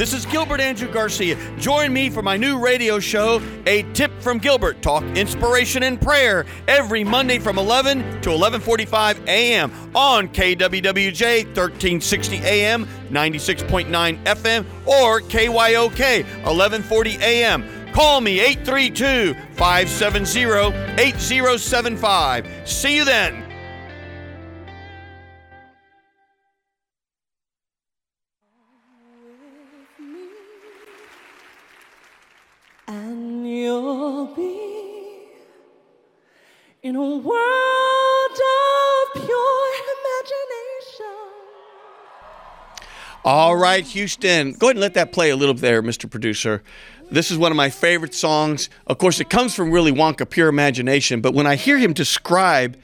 This is Gilbert Andrew Garcia. Join me for my new radio show, A Tip from Gilbert. Talk inspiration and prayer every Monday from 11 to 11:45 a.m. on KWWJ 1360 a.m., 96.9 FM, or KYOK 1140 a.m. Call me 832 570 8075. See you then. In a world of pure imagination. All right, Houston. Go ahead and let that play a little bit there, Mr. Producer. This is one of my favorite songs. Of course, it comes from Willy Wonka, Pure Imagination, but when I hear him describe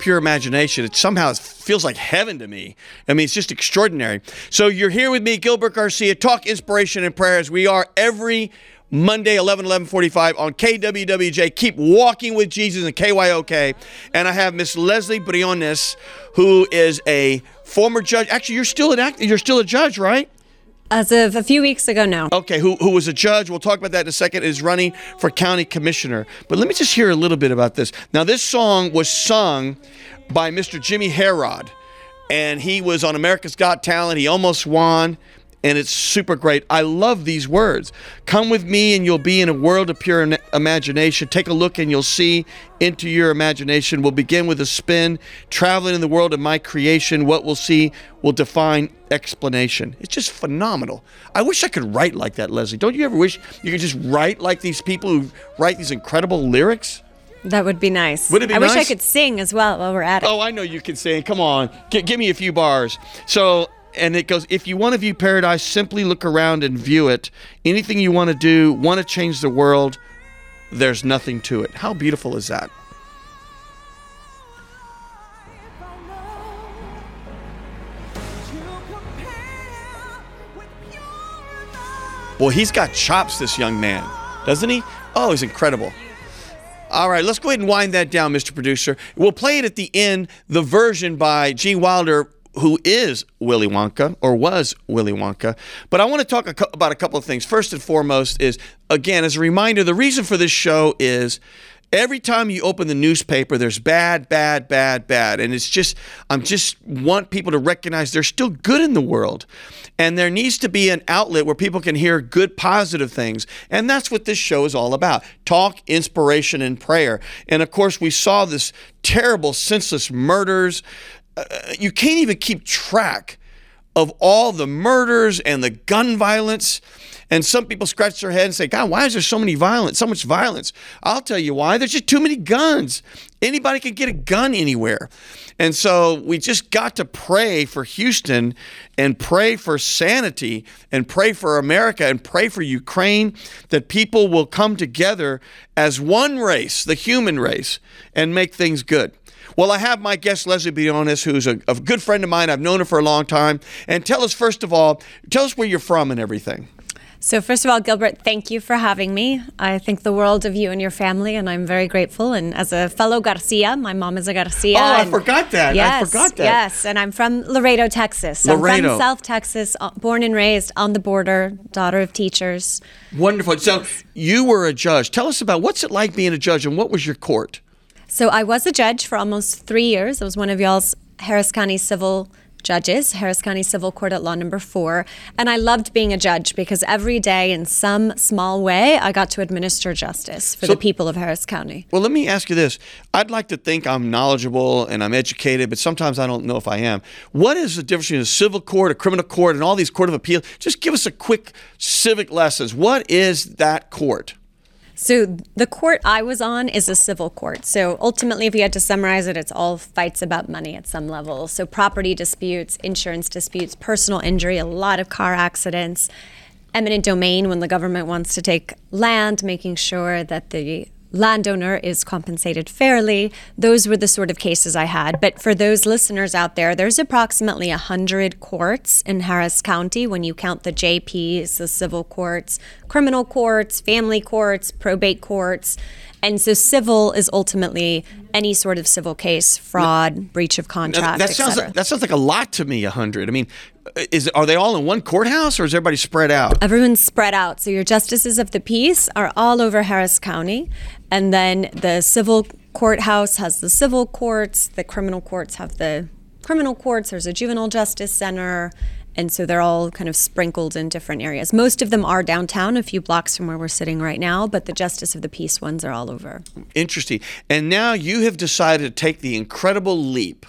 pure imagination, it somehow feels like heaven to me. I mean, it's just extraordinary. So you're here with me, Gilbert Garcia, Talk Inspiration and Prayers. We are every Monday, 11, 1145 on KWWJ. Keep walking with Jesus and KYOK. And I have Miss Lesley Briones, who is a former judge. Actually, you're still an act- you're still a judge, right? As of a few weeks ago now. Okay, who, who was a judge, we'll talk about that in a second, is running for county commissioner. But let me just hear a little bit about this. Now, this song was sung by Mr. Jimmie Herrod, and he was on America's Got Talent. He almost won, and it's super great. I love these words. Come with me, and you'll be in a world of pure imagination. Take a look, and you'll see into your imagination. We'll begin with a spin, traveling in the world of my creation. What we'll see will define explanation. It's just phenomenal. I wish I could write like that, Lesley. Don't you ever wish you could just write like these people who write these incredible lyrics? That would be nice. Would it be I wish I could sing as well while we're at it. Oh, I know you can sing. Come on, G- give me a few bars. So, and it goes: If you want to view paradise, simply look around and view it. Anything you want to do, want to change the world, there's nothing to it. How beautiful is that? Well, he's got chops, this young man, doesn't he? Oh, he's incredible. All right, let's go ahead and wind that down, Mr. Producer. We'll play it at the end, the version by Gene Wilder, who is Willy Wonka or was Willy Wonka. But I want to talk about a couple of things. First and foremost is, again, as a reminder, the reason for this show is every time you open the newspaper there's bad bad bad bad and it's just i'm just want people to recognize there's still good in the world and there needs to be an outlet where people can hear good positive things and that's what this show is all about talk inspiration and prayer and of course we saw this terrible senseless murders uh, you can't even keep track of all the murders and the gun violence. And some people scratch their head and say, God, why is there so many violence, so much violence? I'll tell you why. There's just too many guns. Anybody can get a gun anywhere. And so we just got to pray for Houston and pray for sanity and pray for America and pray for Ukraine that people will come together as one race, the human race, and make things good. Well, I have my guest, Lesley Briones, who's a, a good friend of mine. I've known her for a long time. And tell us, first of all, tell us where you're from and everything. So, first of all, Gilbert, thank you for having me. I think the world of you and your family, and I'm very grateful. And as a fellow Garcia, my mom is a Garcia. Oh, I and- forgot that. I Yes, forgot that. Yes, and I'm from Laredo, Texas. So I'm Laredo. from South Texas, uh, born and raised on the border, daughter of teachers. Wonderful. So you were a judge. Tell us about what's it like being a judge and what was your court? So I was a judge for almost three years. I was one of y'all's Harris County civil judges, Harris County Civil Court at Law Number Four. And I loved being a judge because every day, in some small way, I got to administer justice for So- the people of Harris County. Well, let me ask you this. I'd like to think I'm knowledgeable and I'm educated, but sometimes I don't know if I am. What is the difference between a civil court, a criminal court, and all these court of appeal? Just give us a quick civic lessons. What is that court? So the court I was on is a civil court. So ultimately, if you had to summarize it, it's all fights about money at some level. So property disputes, insurance disputes, personal injury, a lot of car accidents, eminent domain when the government wants to take land, making sure that the landowner is compensated fairly. Those were the sort of cases I had. But for those listeners out there, there's approximately 100 courts in Harris County when you count the JPs, the civil courts, criminal courts, family courts, probate courts. And so civil is ultimately any sort of civil case, fraud, breach of contract, that sounds like, that sounds like a lot to me. A hundred. I mean, uh, is are they all in one courthouse or is everybody spread out? Everyone's spread out. So your justices of the peace are all over Harris County. And then the civil courthouse has the civil courts, the criminal courts have the criminal courts, there's a juvenile justice center. And so they're all kind of sprinkled in different areas. Most of them are downtown, a few blocks from where we're sitting right now, but the justice of the peace ones are all over. Interesting. And now you have decided to take the incredible leap,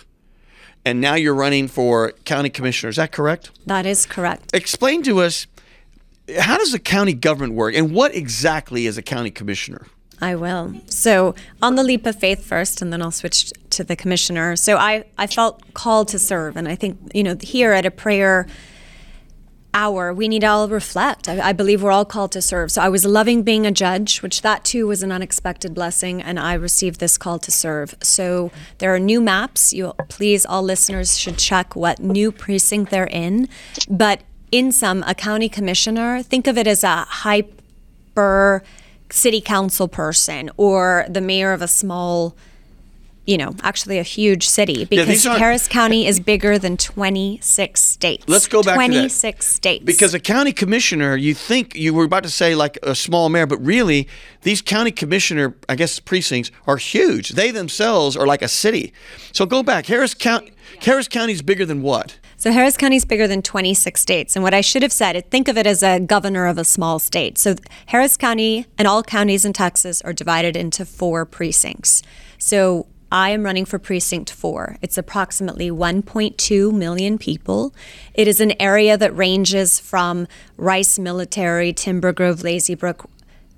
and now you're running for county commissioner. Is that correct? That is correct. Explain to us how does the county government work, and what exactly is a county commissioner? I will. So, on the leap of faith first, and then I'll switch to the commissioner. So, I, I felt called to serve. And I think, you know, here at a prayer hour, we need to all reflect. I, I believe we're all called to serve. So, I was loving being a judge, which that too was an unexpected blessing. And I received this call to serve. So, there are new maps. You please, all listeners should check what new precinct they're in. But in some, a county commissioner, think of it as a hyper city council person or the mayor of a small you know actually a huge city because aren't- harris county is bigger than 26 states Let's go back to that. 26 states Because a county commissioner, you think you were about to say like a small mayor, but really these county commissioner, I guess precincts are huge. They themselves are like a city. So go back. Harris County, Harris County is bigger than what? So Harris County is bigger than 26 states. And what I should have said, think of it as a governor of a small state. So Harris County and all counties in Texas are divided into four precincts. So I am running for precinct four. It's approximately 1.2 million people. It is an area that ranges from Rice Military, Timber Grove, Lazy Brook,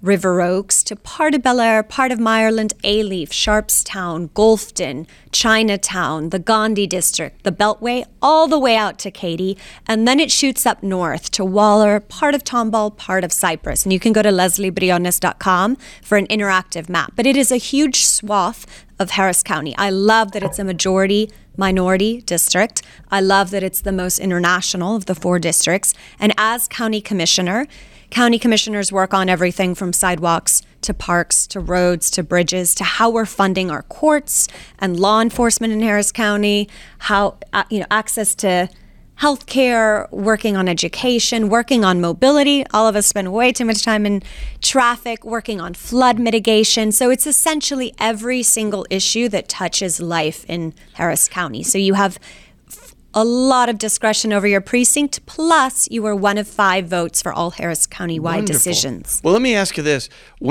River Oaks to part of Bellaire, part of Meyerland, Alief, Sharpstown, Gulfton, Chinatown, the Gandhi District, the Beltway, all the way out to Katy. And then it shoots up north to Waller, part of Tomball, part of Cypress. And you can go to lesleybriones.com for an interactive map. But it is a huge swath of Harris County. I love that it's a majority minority district. I love that it's the most international of the four districts. And as county commissioner, county commissioners work on everything from sidewalks to parks to roads to bridges to how we're funding our courts and law enforcement in Harris County, how uh, you know access to healthcare, working on education, working on mobility. All of us spend way too much time in traffic, working on flood mitigation. So it's essentially every single issue that touches life in Harris County. So you have a lot of discretion over your precinct, plus you were one of five votes for all Harris County-wide Wonderful. decisions. Well, let me ask you this: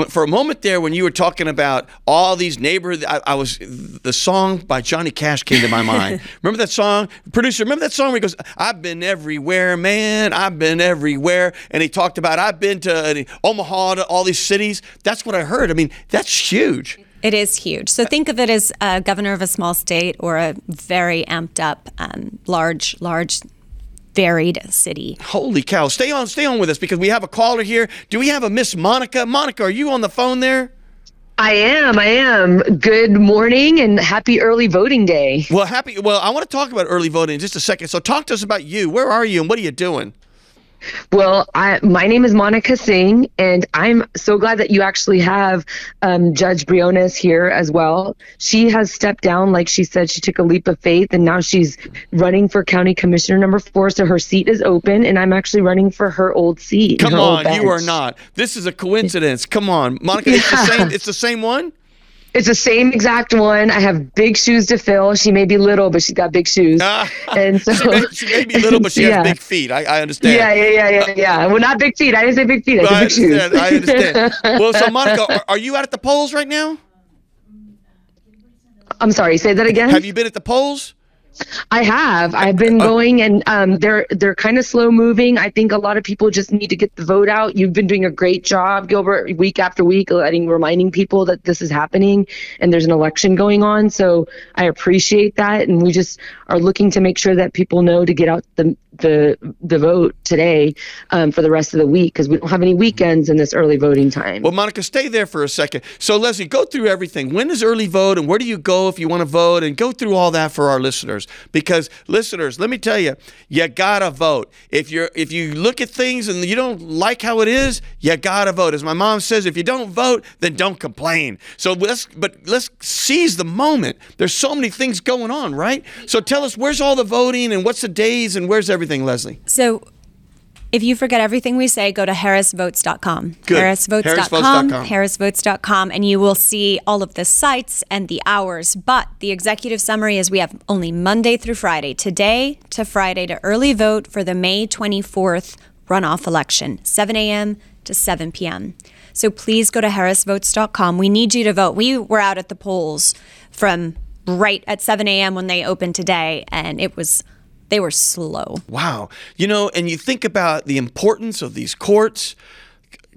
for a moment there, when you were talking about all these neighborhoods, I, I was the song by Johnny Cash came to my mind. remember that song, producer? Remember that song where he goes, "I've been everywhere, man. I've been everywhere," and he talked about, "I've been to uh, Omaha, to all these cities." That's what I heard. I mean, that's huge. It is huge. So think of it as a governor of a small state or a very amped up, um, large, large, varied city. Holy cow! Stay on, stay on with us because we have a caller here. Do we have a Miss Monica? Monica, are you on the phone there? I am. I am. Good morning and happy early voting day. Well, happy. Well, I want to talk about early voting in just a second. So, talk to us about you. Where are you, and what are you doing? Well, I, my name is Monica Singh, and I'm so glad that you actually have um, Judge Briones here as well. She has stepped down, like she said, she took a leap of faith, and now she's running for County Commissioner number four. So her seat is open, and I'm actually running for her old seat. Come on, you are not. This is a coincidence. Come on, Monica. It's the same. It's the same one. It's the same exact one. I have big shoes to fill. She may be little, but she's got big shoes. Ah, and so she, may, she may be little, but she Yeah. has big feet. I, I understand. Yeah, yeah, yeah, yeah, yeah. Well, not big feet. I didn't say big feet. I big shoes. I understand. well, so Monica, are, are you out at the polls right now? I'm sorry. Say that again. Have you been at the polls? I have. I've Uh, been going, and um, they're they're kind of slow moving. I think a lot of people just need to get the vote out. You've been doing a great job, Gilbert, week after week, letting reminding people that this is happening and there's an election going on. So I appreciate that, and we just are looking to make sure that people know to get out the the the vote today um, for the rest of the week because we don't have any weekends in this early voting time. Well, Monica, stay there for a second. So, Lesley, go through everything. When is early vote, and where do you go if you want to vote, and go through all that for our listeners. because listeners, let me tell you, you gotta vote. If you're if you look at things and you don't like how it is, you gotta vote. As my mom says, if you don't vote, then don't complain. So let's but let's seize the moment. There's so many things going on, right? So tell us where's all the voting and what's the days and where's everything, Lesley? So if you forget everything we say, go to harrisvotes.com. Good. Harrisvotes.com. Harrisvotes.com. Harrisvotes.com. And you will see all of the sites and the hours. But the executive summary is we have only Monday through Friday, today to Friday, to early vote for the May 24th runoff election, 7 a.m. to 7 p.m. So please go to harrisvotes.com. We need you to vote. We were out at the polls from right at 7 a.m. when they opened today, and it was. They were slow. Wow. You know, and you think about the importance of these courts,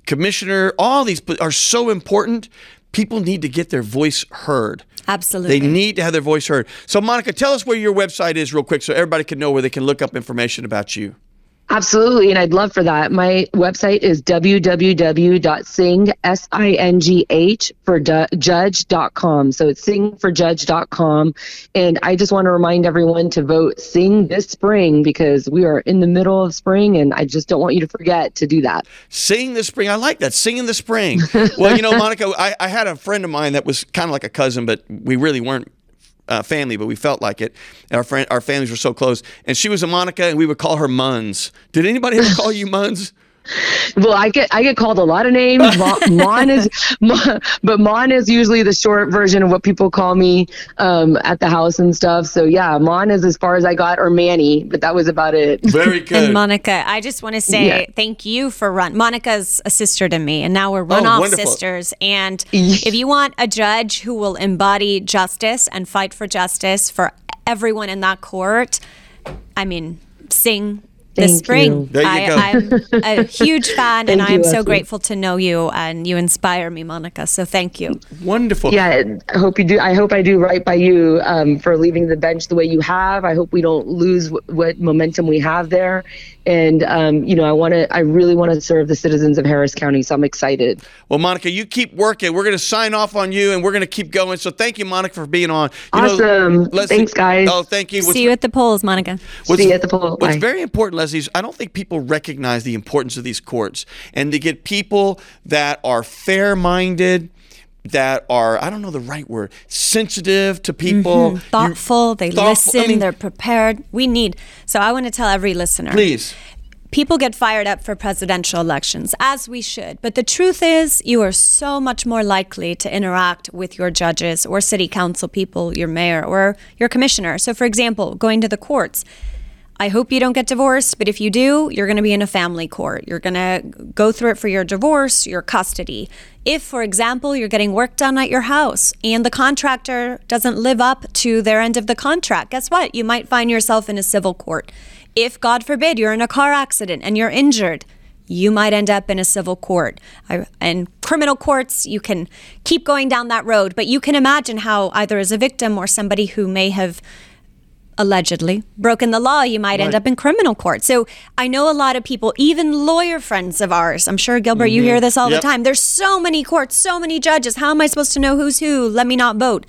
commissioner, all these are so important. People need to get their voice heard. Absolutely. They need to have their voice heard. So, Monica, tell us where your website is, real quick, so everybody can know where they can look up information about you. Absolutely, and I'd love for that. My website is www.sing, S-I-N-G-H, for du- judge.com. So it's singhforjudge.com. And I just want to remind everyone to vote Sing this spring because we are in the middle of spring, and I just don't want you to forget to do that. Sing the spring. I like that. Sing in the spring. well, you know, Monica, I, I had a friend of mine that was kind of like a cousin, but we really weren't uh, family, but we felt like it. And our friend, our families were so close. And she was a Monica, and we would call her Muns. Did anybody ever call you Muns? Well, I get I get called a lot of names. Mon, Mon is, Mon, but Mon is usually the short version of what people call me um, at the house and stuff. So yeah, Mon is as far as I got, or Manny, but that was about it. Very good. And Monica, I just want to say Yeah. thank you for run. Monica's a sister to me, and now we're runoff Oh, sisters. And if you want a judge who will embody justice and fight for justice for everyone in that court, I mean, sing this spring. you. There you I, go. I'm a huge fan, and Thank I you, am so Lesley. grateful to know you, and you inspire me, Monica. So thank you. Wonderful. Yeah, I hope you do. I hope I do right by you um, for leaving the bench the way you have. I hope we don't lose w- what momentum we have there. And um, you know, I want to. I really want to serve the citizens of Harris County. So I'm excited. Well, Monica, you keep working. We're going to sign off on you, and we're going to keep going. So thank you, Monica, for being on. You know, Awesome. Lesley- Thanks, guys. Oh, thank you. What's- See you at the polls, Monica. What's, See you at the poll. What's Bye. very important, Lesley, is I don't think people recognize the importance of these courts and to get people that are fair minded, that are, I don't know the right word, sensitive to people. Mm-hmm. You- Thoughtful, they thoughtful- I listen, mean- they're prepared. We need. So I want to tell every listener. Please. People get fired up for presidential elections, as we should. But the truth is, you are so much more likely to interact with your judges or city council people, your mayor or your commissioner. So, for example, going to the courts. I hope you don't get divorced, but if you do, you're going to be in a family court. You're going to go through it for your divorce, your custody. If, for example, you're getting work done at your house and the contractor doesn't live up to their end of the contract, guess what? You might find yourself in a civil court. If, God forbid, you're in a car accident and you're injured, you might end up in a civil court. And criminal courts, you can keep going down that road, but you can imagine how, either as a victim or somebody who may have allegedly broken the law, you might end up in criminal court. So I know a lot of people, even lawyer friends of ours, I'm sure Gilbert, you hear mm-hmm. this all Yep. the time. There's so many courts, so many judges. How am I supposed to know who's who? Let me not vote.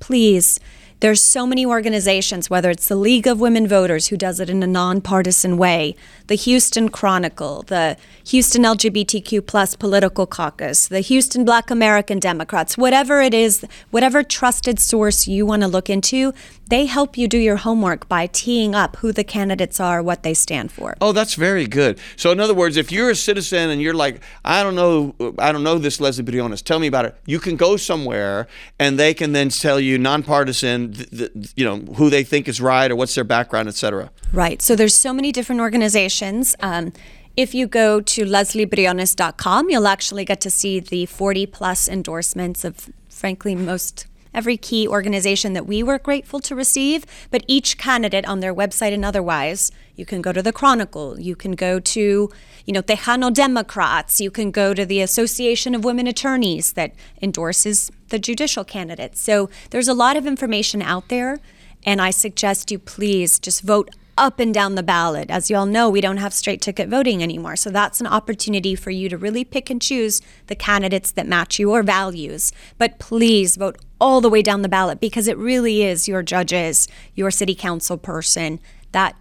Please. There's so many organizations, whether it's the League of Women Voters, who does it in a nonpartisan way, the Houston Chronicle, the Houston LGBTQ plus political caucus, the Houston Black American Democrats, whatever it is, whatever trusted source you want to look into, they help you do your homework by teeing up who the candidates are, what they stand for. Oh, that's very good. So, in other words, if you're a citizen and you're like, I don't know, I don't know this Lesley Briones, tell me about it. You can go somewhere and they can then tell you nonpartisan, th- th- you know, who they think is right or what's their background, et cetera. Right. So there's so many different organizations. Um, if you go to lesleybriones.com, you'll actually get to see the 40 plus endorsements of, frankly, most every key organization that we were grateful to receive. But each candidate on their website and otherwise, you can go to the Chronicle, you can go to, you know, Tejano Democrats, you can go to the Association of Women Attorneys that endorses the judicial candidates. So there's a lot of information out there. And I suggest you please just vote up and down the ballot. As you all know, we don't have straight ticket voting anymore. So that's an opportunity for you to really pick and choose the candidates that match your values. But please vote all the way down the ballot because it really is your judges, your city council person that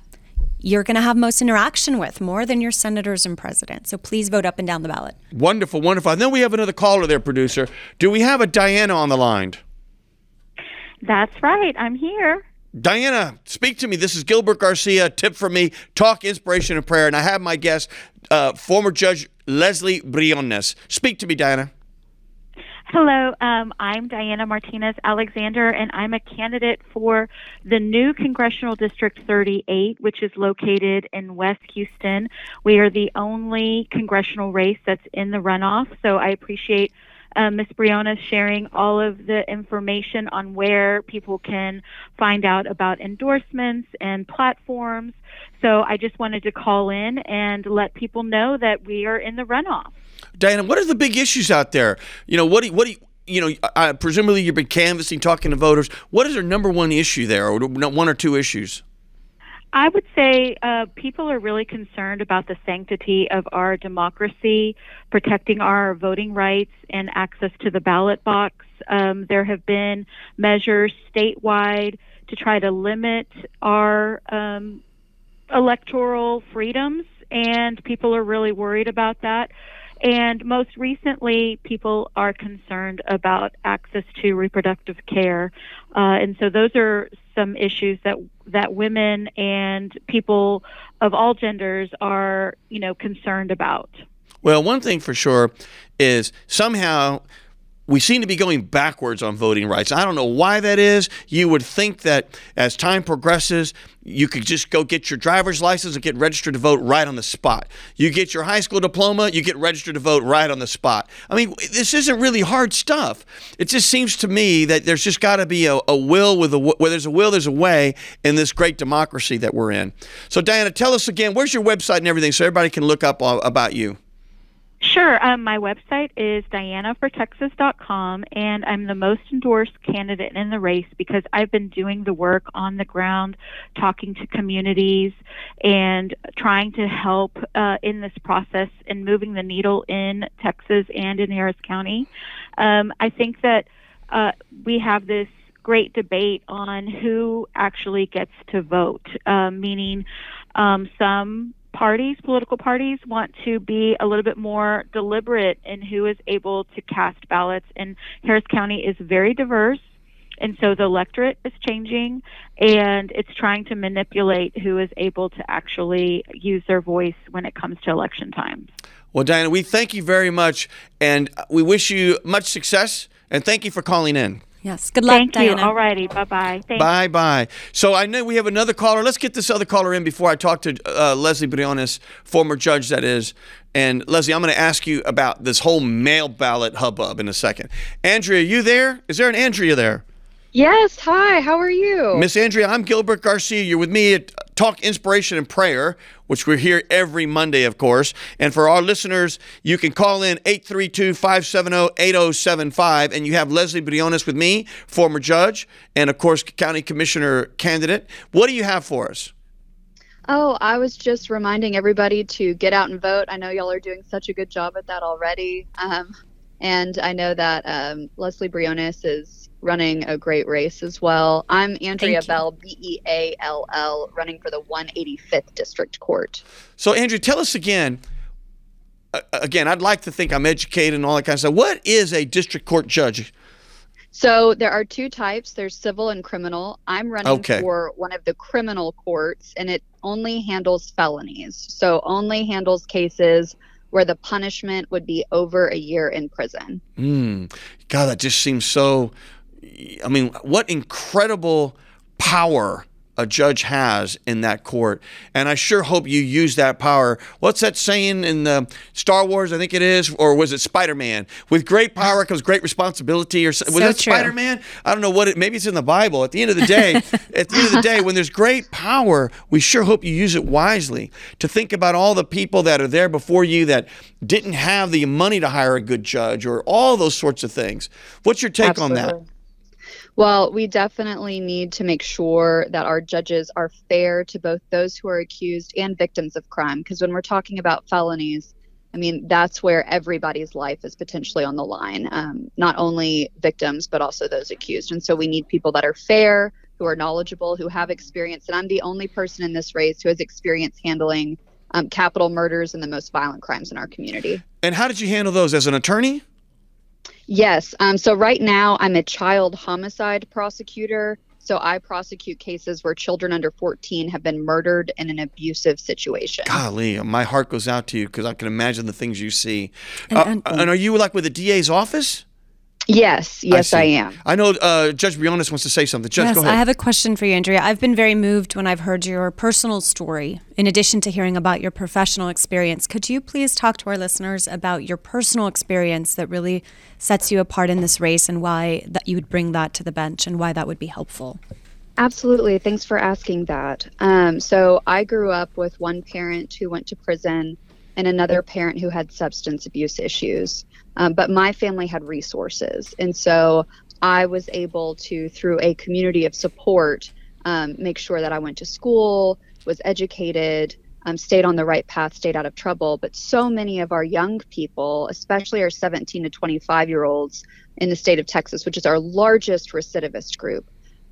you're going to have most interaction with more than your senators and presidents. So please vote up and down the ballot. Wonderful, wonderful. And then we have another caller there, producer. Do we have a Diana on the line? That's right. I'm here. Diana, speak to me. This is Gilbert Garcia. Tip for me: talk inspiration and prayer. And I have my guest, uh, former Judge Lesley Briones. Speak to me, Diana. Hello, um, I'm Diana Martinez Alexander, and I'm a candidate for the new Congressional District 38, which is located in West Houston. We are the only congressional race that's in the runoff, so I appreciate uh, Ms. Briones sharing all of the information on where people can find out about endorsements and platforms. So I just wanted to call in and let people know that we are in the runoff. Diana, what are the big issues out there? You know, what do what do you, you know, uh, presumably you've been canvassing, talking to voters. What is their number one issue there, or one or two issues? I would say uh, people are really concerned about the sanctity of our democracy, protecting our voting rights and access to the ballot box. Um, there have been measures statewide to try to limit our um, electoral freedoms, and people are really worried about that. And most recently, people are concerned about access to reproductive care. Uh, and so those are some issues that that women and people of all genders are, you know, concerned about. Well, one thing for sure is somehow we seem to be going backwards on voting rights. I don't know why that is. You would think that as time progresses, you could just go get your driver's license and get registered to vote right on the spot. You get your high school diploma, you get registered to vote right on the spot. I mean, this isn't really hard stuff. It just seems to me that there's just got to be a, a, will with a where there's a will, there's a way in this great democracy that we're in. So, Diana, tell us again, where's your website and everything so everybody can look up about you? Sure. Um, my website is dianafortexas.com, and I'm the most endorsed candidate in the race because I've been doing the work on the ground, talking to communities, and trying to help uh, in this process and moving the needle in Texas and in Harris County. Um, I think that uh, we have this great debate on who actually gets to vote, uh, meaning um, some parties, political parties, want to be a little bit more deliberate in who is able to cast ballots. And Harris County is very diverse. And so the electorate is changing and it's trying to manipulate who is able to actually use their voice when it comes to election time. Well, Diana, we thank you very much and we wish you much success and thank you for calling in. Yes. Good luck, Thank Diana. you. All righty. Bye bye. Bye bye. So I know we have another caller. Let's get this other caller in before I talk to uh, Lesley Briones, former judge that is. And Lesley, I'm going to ask you about this whole mail ballot hubbub in a second. Andrea, you there? Is there an Andrea there? Yes. Hi. How are you? Miss Andrea, I'm Gilbert Garcia. You're with me at Talk Inspiration and Prayer, which we're here every Monday, of course. And for our listeners, you can call in 832 570 8075. And you have Lesley Briones with me, former judge, and of course, county commissioner candidate. What do you have for us? Oh, I was just reminding everybody to get out and vote. I know y'all are doing such a good job at that already. Um, and I know that um, Lesley Briones is running a great race as well. I'm Andrea Beall, B E A L L, running for the 185th District Court. So, Andrea, tell us again. Uh, again, I'd like to think I'm educated and all that kind of stuff. What is a district court judge? So there are two types. There's civil and criminal. I'm running okay. for one of the criminal courts, and it only handles felonies. So only handles cases where the punishment would be over a year in prison. Mm. God, that just seems so I mean, what incredible power a judge has in that court. And I sure hope you use that power. What's that saying in the Star Wars? I think it is, or was it Spider Man? With great power comes great responsibility, or was so that Spider Man? I don't know what it. Maybe it's in the Bible. At the end of the day, at the end of the day, when there's great power, we sure hope you use it wisely to think about all the people that are there before you that didn't have the money to hire a good judge, or all those sorts of things. What's your take Absolutely. on that? Well, we definitely need to make sure that our judges are fair to both those who are accused and victims of crime. Because when we're talking about felonies, I mean, that's where everybody's life is potentially on the line, um, not only victims, but also those accused. And so we need people that are fair, who are knowledgeable, who have experience. And I'm the only person in this race who has experience handling um, capital murders and the most violent crimes in our community. And how did you handle those as an attorney? Yes. Um, so right now, I'm a child homicide prosecutor. So I prosecute cases where children under 14 have been murdered in an abusive situation. Golly, my heart goes out to you because I can imagine the things you see. And- Uh, and- and are you like with the DA's office? Yes, yes, I, see. am. I know uh, Judge Briones wants to say something. Judge, yes, go ahead. I have a question for you, Andrea. I've been very moved when I've heard your personal story, in addition to hearing about your professional experience. Could you please talk to our listeners about your personal experience that really sets you apart in this race and why that you would bring that to the bench and why that would be helpful? Absolutely. Thanks for asking that. Um, so I grew up with one parent who went to prison and another parent who had substance abuse issues. Um, but my family had resources. And so I was able to, through a community of support, um, make sure that I went to school, was educated, um, stayed on the right path, stayed out of trouble. But so many of our young people, especially our 17 to 25 year olds in the state of Texas, which is our largest recidivist group,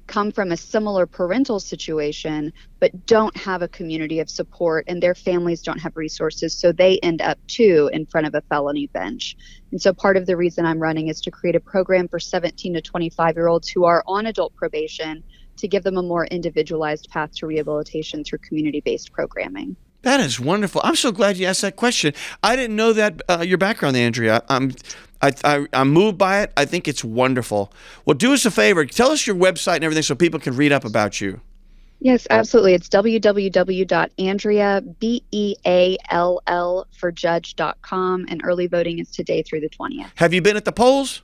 come from a similar parental situation but don't have a community of support and their families don't have resources so they end up too in front of a felony bench. And so part of the reason i'm running is to create a program for 17 to 25 year olds who are on adult probation to give them a more individualized path to rehabilitation through community based programming That is wonderful. I'm so glad you asked that question. I didn't know that uh, your background, Andrea. I'm, I, I, I'm moved by it. I think it's wonderful. Well, do us a favor. Tell us your website and everything so people can read up about you. Yes, absolutely. It's www.andrea, B E A L L for judge.com, and early voting is today through the 20th. Have you been at the polls?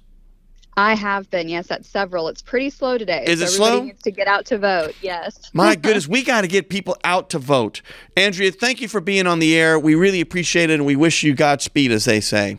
I have been, yes, at several. It's pretty slow today. Is so it slow? needs to get out to vote, yes. My goodness, we got to get people out to vote. Andrea, thank you for being on the air. We really appreciate it, and we wish you Godspeed, as they say.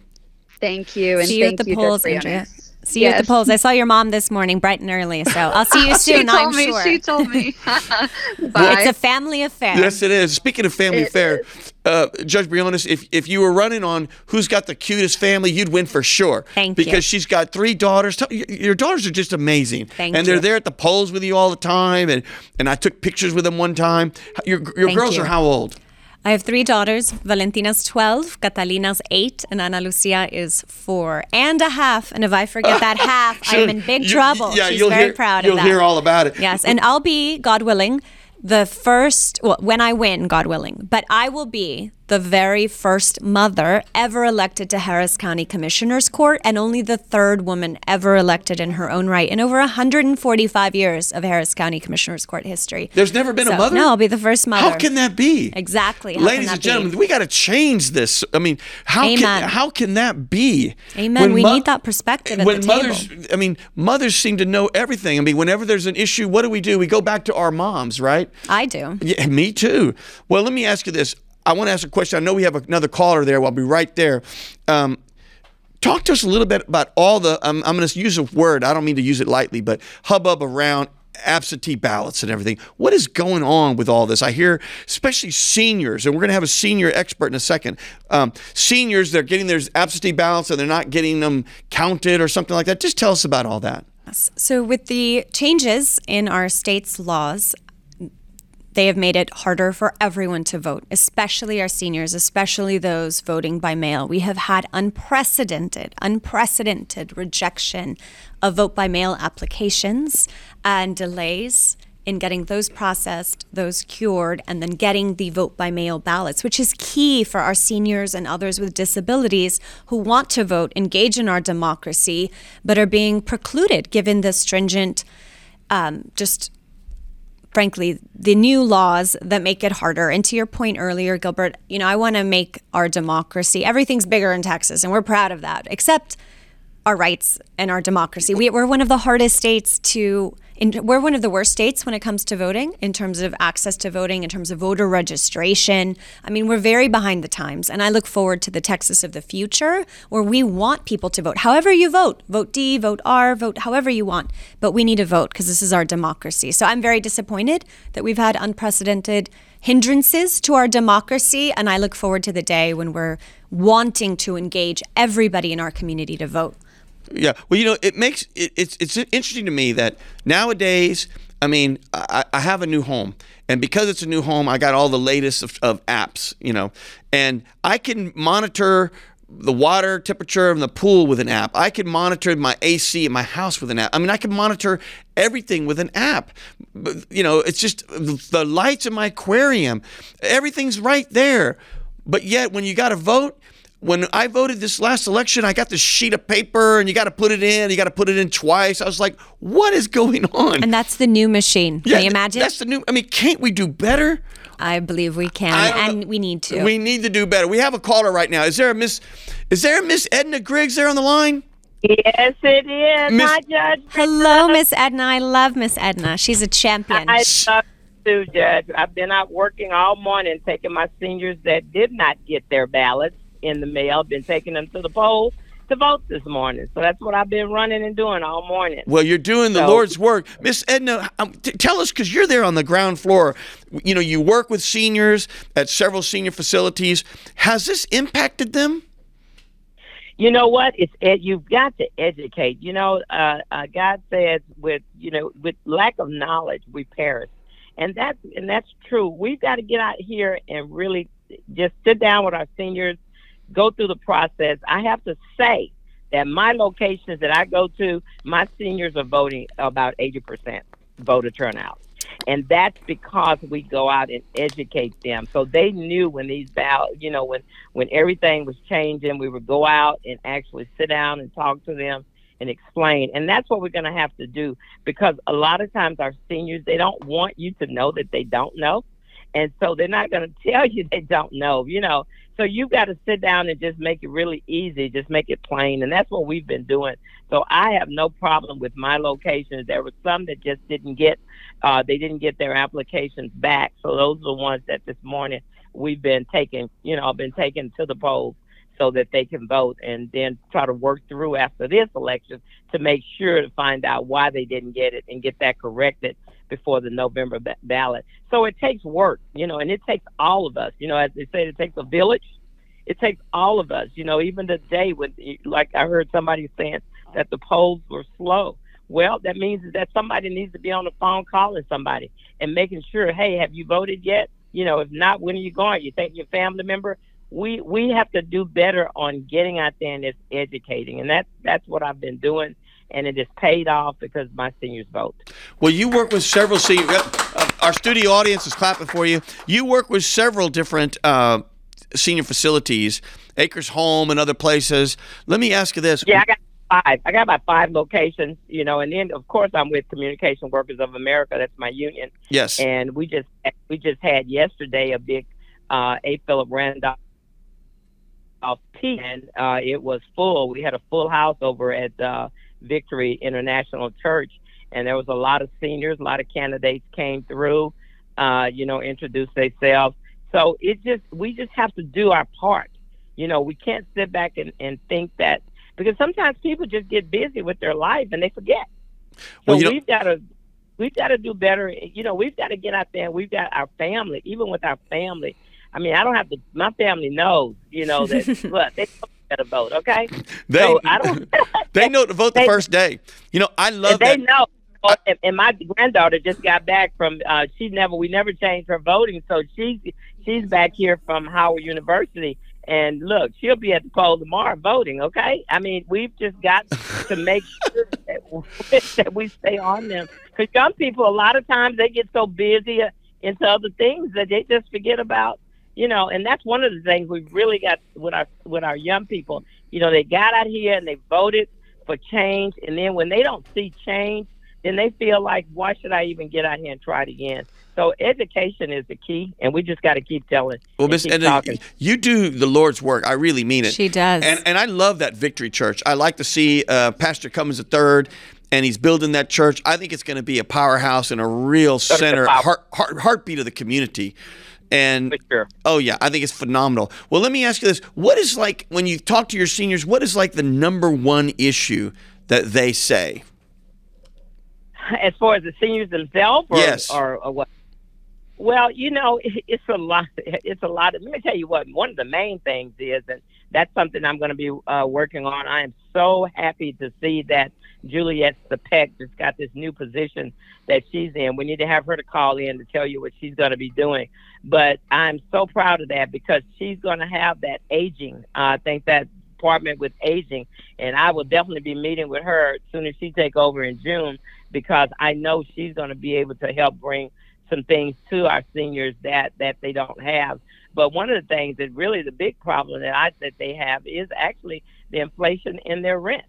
Thank you. And see you at thank the you, polls, Briones. Andrea. See you at the polls. I saw your mom this morning, bright and early. So I'll see you soon. I'm me. sure. She told me. Bye. It's a family affair. Yes, it is. Speaking of family It affair, uh, Judge Briones, if, if you were running on who's got the cutest family, you'd win for sure. Thank you. because she's got three daughters. Your your daughters are just amazing. Thank and they're there at the polls with you all the time. And, and I took pictures with them one time. Your, your Thank girls you. are how old? I have three daughters. Valentina's 12, Catalina's 8, and Ana Lucia is 4 and a half. And if I forget that half. I'm in big You- trouble. yeah, She's you'll very hear- proud you'll hear all about it. Yes, and I'll be, God willing, the first, well, when I win, God willing, but I will be the very first mother ever elected to Harris County Commissioner's Court and only the third woman ever elected in her own right in over 145 years of Harris County Commissioner's Court history. There's never been a mother? No, I'll be the first mother. How can that be? Exactly. How Ladies and be? gentlemen, we got to change this. I mean, how can how can that be? Amen. We need that perspective at when the mothers, I mean, mothers seem to know everything. I mean, whenever there's an issue, what do we do? We go back to our moms, right? I do. Yeah, me too. Well, let me ask you this. I want to ask a question. I know we have another caller there. I'll be right there. Um, talk to us a little bit about all the. I'm, I'm going to use a word. I don't mean to use it lightly, but hubbub around absentee ballots and everything. What is going on with all this? I hear, especially seniors, and we're going to have a senior expert in a second. Um, seniors, they're getting their absentee ballots and they're not getting them counted or something like that. Just tell us about all that. So, with the changes in our state's laws, they have made it harder for everyone to vote, especially our seniors, especially those voting by mail. We have had unprecedented, unprecedented rejection of vote by mail applications and delays in getting those processed, those cured, and then getting the vote by mail ballots, which is key for our seniors and others with disabilities who want to vote, engage in our democracy, but are being precluded given the stringent, um, just frankly, the new laws that make it harder. And to your point earlier, Gilbert, you know, I want to make our democracy, everything's bigger in Texas, and we're proud of that, except our rights and our democracy. We, we're one of the hardest states to in, we're one of the worst states when it comes to voting in terms of access to voting, in terms of voter registration. I mean, we're very behind the times. And I look forward to the Texas of the future where we want people to vote. However, you vote, vote D, vote R, vote however you want. But we need to vote because this is our democracy. So I'm very disappointed that we've had unprecedented hindrances to our democracy. And I look forward to the day when we're wanting to engage everybody in our community to vote. Yeah. Well, you know, it makes it, it's it's interesting to me that nowadays, I mean, I, I have a new home, and because it's a new home, I got all the latest of, of apps, you know, and I can monitor the water temperature in the pool with an app. I can monitor my AC in my house with an app. I mean, I can monitor everything with an app. But, you know, it's just the lights in my aquarium. Everything's right there. But yet, when you got to vote, when I voted this last election, I got this sheet of paper and you got to put it in, you got to put it in twice. I was like, what is going on? And that's the new machine. Can you imagine? That's the new, I mean, can't we do better? I believe we can, and we need to. We need to do better. We have a caller right now. Is there a Miss, is there a Miss Edna Griggs there on the line? Yes, it is. Miss- Hi, Judge. Hello, Miss Edna. I love Miss Edna. She's a champion. I love you, Judge. I've been out working all morning, taking my seniors that did not get their ballots in the mail, been taking them to the polls to vote this morning. So that's what I've been running and doing all morning. Well, you're doing the So- Lord's work, Miss Edna. Um, t- tell us because you're there on the ground floor. You know, you work with seniors at several senior facilities. Has this impacted them? You know what? It's ed- you've got to educate. You know, uh, uh, God says, with you know, with lack of knowledge, we perish, and that's and that's true. We've got to get out here and really just sit down with our seniors, go through the process. I have to say that my locations that I go to, my seniors are voting about eighty percent voter turnout. And that's because we go out and educate them. So they knew when these ballots, you know, when when everything was changing, we would go out and actually sit down and talk to them and explain. And that's what we're going to have to do because a lot of times our seniors they don't want you to know that they don't know, and so they're not going to tell you they don't know. You know, so you've got to sit down and just make it really easy, just make it plain, and that's what we've been doing. So I have no problem with my locations. There were some that just didn't get, uh, they didn't get their applications back. So those are the ones that this morning we've been taking, you know, been taken to the polls so that they can vote and then try to work through after this election to make sure to find out why they didn't get it and get that corrected before the November ba- ballot. So it takes work, you know, and it takes all of us. You know, as they say, it takes a village. It takes all of us. You know, even today, when like I heard somebody saying that the polls were slow. Well, that means that somebody needs to be on the phone calling somebody and making sure, hey, have you voted yet? You know, if not, when are you going? You think your family member? We we have to do better on getting out there and educating, and that's that's what I've been doing, and it has paid off because my seniors vote. Well, you work with several senior. Uh, our studio audience is clapping for you. You work with several different uh, senior facilities, Acres Home and other places. Let me ask you this. Yeah, I got five. I got about five locations, you know, and then of course I'm with Communication Workers of America. That's my union, Yes. and we just we just had yesterday a big uh, A. Philip Randolph tea, and uh, it was full. We had a full house over at uh, Victory International Church, and there was a lot of seniors, a lot of candidates came through, uh, you know, introduced themselves. So it just we just have to do our part. You know, we can't sit back and, and think that because sometimes people just get busy with their life and they forget. So Well, you we've got to we've got to do better. You know, we've got to get out there. and We've got our family, even with our family. I mean, I don't have to. My family knows, you know, that but they better vote. Okay, They so I don't. they know to vote the They- first day. You know, I love they that. know. Oh, and, and my granddaughter just got back from. Uh, she never. We never changed her voting, so she's she's back here from Howard University. And look, she'll be at the poll tomorrow voting. Okay, I mean, we've just got to make sure that, that we stay on them because young people, a lot of times, they get so busy uh, into other things that they just forget about. You know, and that's one of the things we really got with our with our young people. You know, they got out here and they voted for change, and then when they don't see change, then they feel like, why should I even get out here and try it again? So education is the key, and we just got to keep telling. Well, Miss keep Edna, talking. you do the Lord's work. I really mean it. She does. And and I love that Victory Church. I like to see uh, Pastor Cummins III and he's building that church. I think it's going to be a powerhouse and a real center, power- heart, heart, heartbeat of the community. And sure. oh yeah, I think it's phenomenal. Well, let me ask you this: What is like when you talk to your seniors? What is like the number one issue that they say? as far as the seniors themselves or, Yes. or, or what well you know it's a lot it's a lot of, let me tell you what one of the main things is and that's something i'm going to be uh, working on i am so happy to see that juliet Stipeche just got this new position that she's in we need to have her to call in to tell you what she's going to be doing but i'm so proud of that because she's going to have that aging uh, i think that department with aging and i will definitely be meeting with her as soon as she take over in june because I know she's going to be able to help bring some things to our seniors that that they don't have. But one of the things that really the big problem that I that they have is actually the inflation in their rent.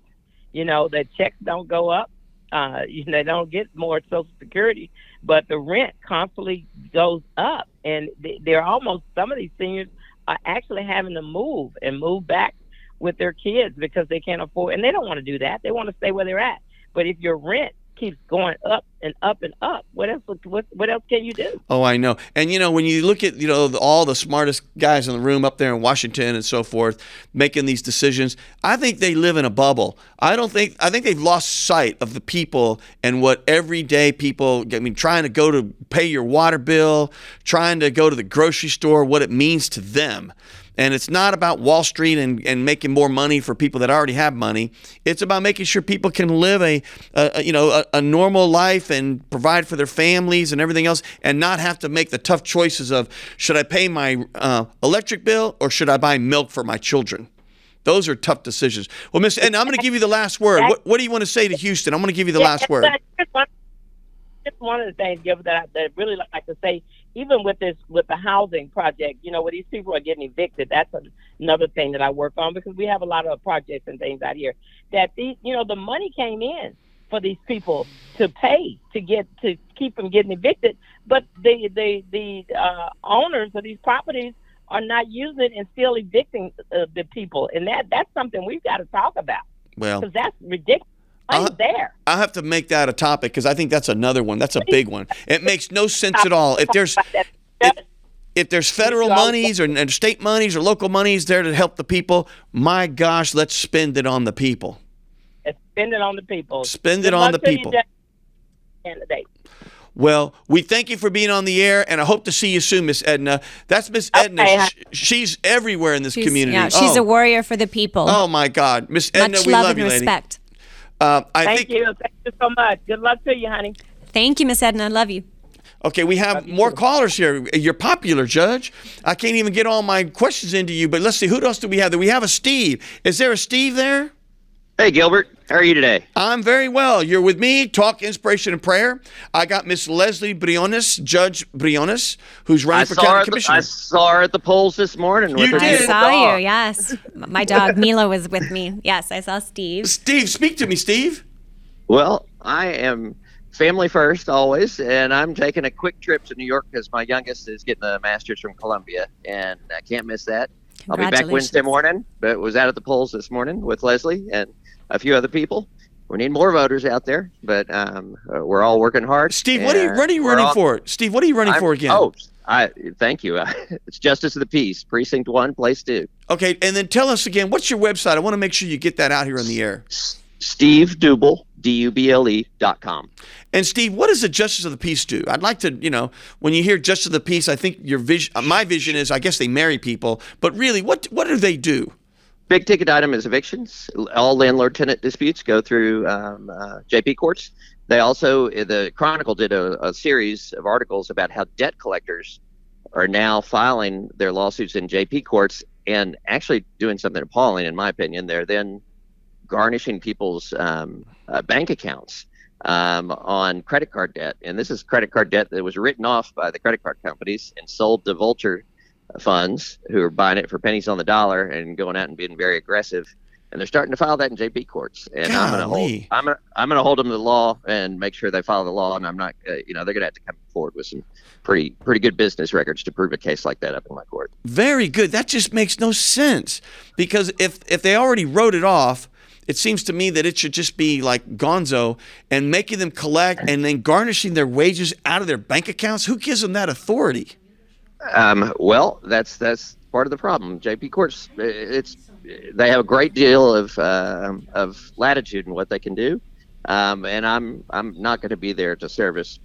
You know, the checks don't go up. Uh, you know, they don't get more Social Security, but the rent constantly goes up, and they- they're almost some of these seniors are actually having to move and move back with their kids because they can't afford, and they don't want to do that. They want to stay where they're at. But if your rent keeps going up and up and up, what else? What, what else can you do? Oh, I know. And you know, when you look at you know all the smartest guys in the room up there in Washington and so forth, making these decisions, I think they live in a bubble. I don't think I think they've lost sight of the people and what everyday people. I mean, trying to go to pay your water bill, trying to go to the grocery store, what it means to them. And it's not about Wall Street and, and making more money for people that already have money. It's about making sure people can live a, a you know a, a normal life and provide for their families and everything else, and not have to make the tough choices of should I pay my uh, electric bill or should I buy milk for my children. Those are tough decisions. Well, Miss, and I'm going to give you the last word. What, what do you want to say to Houston? I'm going to give you the Yeah, last word. Just one, just one of the things, Gilbert, that I that I really like to say, even with this, with the housing project, you know, where these people are getting evicted, that's another thing that I work on because we have a lot of projects and things out here that these, you know, the money came in for these people to pay to get to keep them getting evicted, but the the the uh, owners of these properties are not using it and still evicting uh, the people, and that that's something we've got to talk about Well, because that's ridiculous. Money's Uh, there. I'll have to make that a topic because I think that's another one. That's a big one. It makes no sense at all. If there's if, if there's federal monies or and state monies or local monies there to help the people, my gosh, let's spend it on the people. Spend it on the people. Spend it on the people. Candidate. Well, we thank you for being on the air, and I hope to see you soon, Miss Edna. That's Miss Edna. Okay. Sh- she's everywhere in this She's, community. yeah, she's oh, a warrior for the people. oh my God, Miss Edna, Much we love love and you, lady. Respect. Uh, I Thank think you. Thank you so much. Good luck to you, honey. Thank you, Miss Edna. I love you. Okay, we have more callers here. You're popular, Judge. I can't even get all my questions into you, but let's see. Who else do we have? Do we have a Steve? Is there a Steve there? Hey, Gilbert. How are you today? I'm very well. You're with me. Talk inspiration and prayer. I got Miss Lesley Briones, Judge Briones, who's running I for county at the, commissioner. I saw her at the polls this morning. You her did? I saw dog. you. Yes, my dog Mila was with me. Yes, I saw Steve. Steve, speak to me, Steve. Well, I am family first always, and I'm taking a quick trip to New York because my youngest is getting a master's from Columbia, and I can't miss that. I'll be back Wednesday morning, but was out at the polls this morning with Lesley and a few other people. We need more voters out there, but um, uh, we're all working hard. Steve, what are you, and what are you running all- for? Steve, what are you running I'm- for again? Oh, I thank you. it's Justice of the Peace, Precinct One, Place Two. Okay, and then tell us again, what's your website? I want to make sure you get that out here on the air. Steve Duble, D U B L E dot com. And Steve, what does the Justice of the Peace do? I'd like to, you know, when you hear Justice of the Peace, I think your vision, my vision is, I guess they marry people, but really, what what do they do? Big ticket item is evictions. All landlord tenant disputes go through um, uh, JP courts. They also, the Chronicle did a, a series of articles about how debt collectors are now filing their lawsuits in JP courts and actually doing something appalling, in my opinion. They're then garnishing people's um, uh, bank accounts um, on credit card debt. And this is credit card debt that was written off by the credit card companies and sold to vulture funds who are buying it for pennies on the dollar and going out and being very aggressive. And they're starting to file that in JP courts. And I'm going to hold I'm to I'm going to hold them to the law and make sure they follow the law. And I'm not, uh, you know, they're going to have to come forward with some pretty pretty good business records to prove a case like that up in my court. Very good. That just makes no sense because if if they already wrote it off it seems to me that it should just be like gonzo and making them collect and then garnishing their wages out of their bank accounts. Who gives them that authority? Um, well, that's that's part of the problem. JP Courts, it's they have a great deal of uh, of latitude in what they can do, um, and I'm I'm not going to be there to service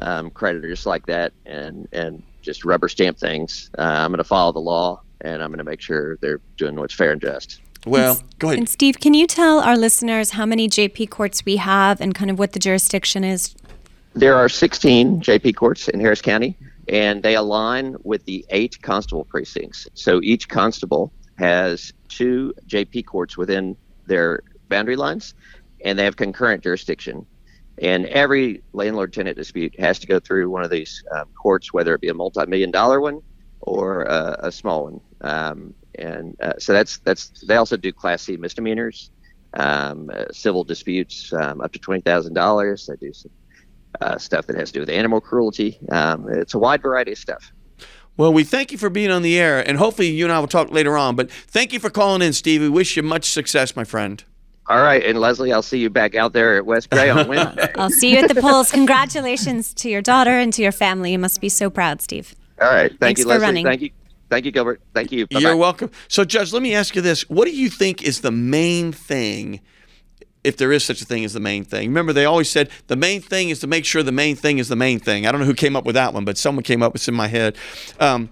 um, creditors like that and and just rubber stamp things. Uh, I'm going to follow the law, and I'm going to make sure they're doing what's fair and just. Well, go ahead. And Steve, can you tell our listeners how many JP courts we have and kind of what the jurisdiction is? There are 16 JP courts in Harris County, and they align with the eight constable precincts. So each constable has two JP courts within their boundary lines, and they have concurrent jurisdiction. And every landlord tenant dispute has to go through one of these um, courts, whether it be a multi million dollar one or uh, a small one. Um, and uh, so that's that's they also do class C misdemeanors, um, uh, civil disputes um, up to twenty thousand dollars. They do some uh, stuff that has to do with animal cruelty. Um, it's a wide variety of stuff. Well, we thank you for being on the air, and hopefully you and I will talk later on. But thank you for calling in, Steve. We wish you much success, my friend. All right, and Lesley, I'll see you back out there at West Bay on Wednesday. I'll see you at the polls. Congratulations to your daughter and to your family. You must be so proud, Steve. All right, thank Thanks you, for Lesley. running. Thank you, thank you, Gilbert. Thank you. Bye-bye. You're welcome. So, Judge, let me ask you this: What do you think is the main thing, if there is such a thing as the main thing? Remember, they always said the main thing is to make sure the main thing is the main thing. I don't know who came up with that one, but someone came up with it in my head. Um,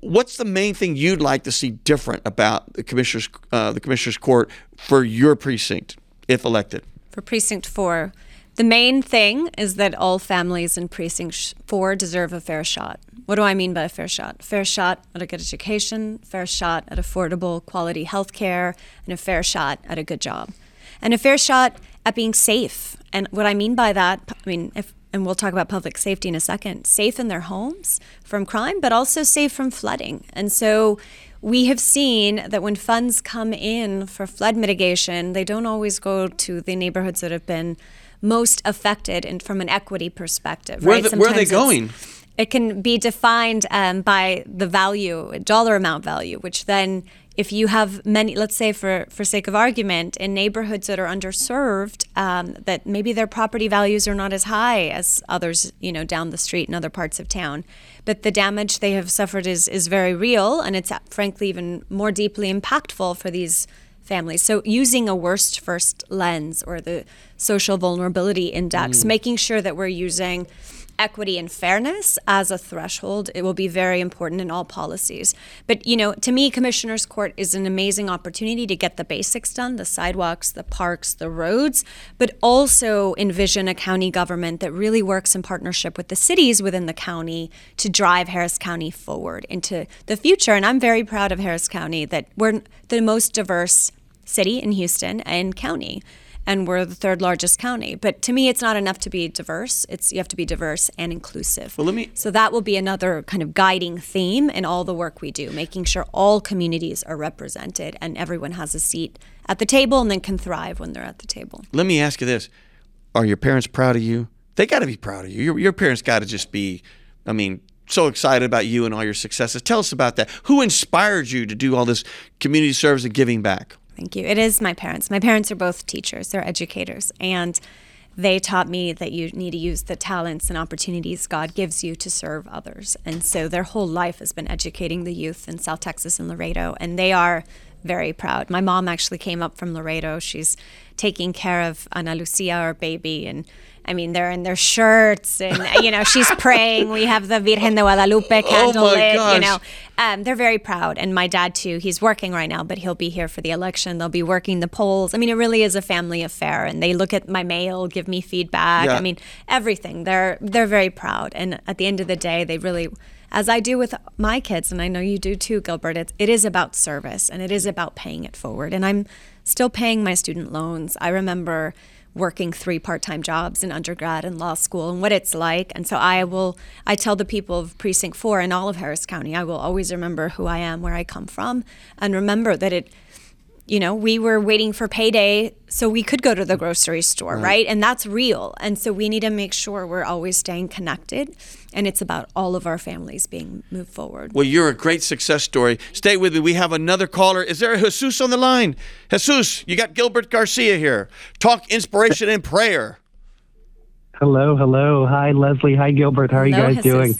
what's the main thing you'd like to see different about the commissioners, uh, the commissioners court for your precinct, if elected? For Precinct 4, the main thing is that all families in Precinct 4 deserve a fair shot. What do I mean by a fair shot? Fair shot at a good education, fair shot at affordable quality health care, and a fair shot at a good job. And a fair shot at being safe. And what I mean by that, I mean, if and we'll talk about public safety in a second, safe in their homes from crime, but also safe from flooding. And so we have seen that when funds come in for flood mitigation, they don't always go to the neighborhoods that have been most affected and from an equity perspective. Where right? the- where are they going? It can be defined um, by the value, a dollar amount value, which then, if you have many, let's say for for sake of argument, in neighborhoods that are underserved, um, that maybe their property values are not as high as others, you know, down the street in other parts of town, but the damage they have suffered is is very real, and it's frankly even more deeply impactful for these families. So using a worst first lens or the social vulnerability index, making sure that we're using equity and fairness as a threshold it will be very important in all policies. But you know to me commissioners court is an amazing opportunity to get the basics done the sidewalks the parks the roads but also envision a county government that really works in partnership with the cities within the county to drive harris county forward into the future. And i'm very proud of harris county that we're the most diverse city in houston and county and we're the third largest county. But to me, it's not enough to be diverse. It's you have to be diverse and inclusive. Well, let me- So that will be another kind of guiding theme in all the work we do, making sure all communities are represented and everyone has a seat at the table and then can thrive when they're at the table. Let me ask you this: Are your parents proud of you? They got to be proud of you. Your, your parents got to just be, I mean, so excited about you and all your successes. Tell us about that. Who inspired you to do all this community service and giving back? Thank you. It is my parents. My parents are both teachers, they're educators. And they taught me that you need to use the talents and opportunities God gives you to serve others. And so their whole life has been educating the youth in South Texas and Laredo. And they are very proud. My mom actually came up from Laredo. She's taking care of Ana Lucia, our baby. And I mean, they're in their shirts and, you know, she's praying. We have the Virgen de Guadalupe candle Oh my lit, gosh. you know. Um, they're very proud. And my dad, too, he's working right now, but he'll be here for the election. They'll be working the polls. I mean, it really is a family affair. And they look at my mail, give me feedback. Yeah. I mean, everything. They're they're very proud. And at the end of the day, they really, as I do with my kids, and I know you do too, Gilbert, it, it is about service and it is about paying it forward. And I'm still paying my student loans. I remember working three part-time jobs in undergrad and law school and what it's like and so i will i tell the people of precinct 4 in all of harris county i will always remember who i am where i come from and remember that it you know, we were waiting for payday so we could go to the grocery store, right? And that's real. And so we need to make sure we're always staying connected. And it's about all of our families being moved forward. Well, you're a great success story. Stay with me. We have another caller. Is there a Jesus on the line? Jesus, you got Gilbert Garcia here. Talk inspiration and prayer. Hello, hello. Hi, Lesley. Hi, Gilbert. How are you guys Jesus. doing?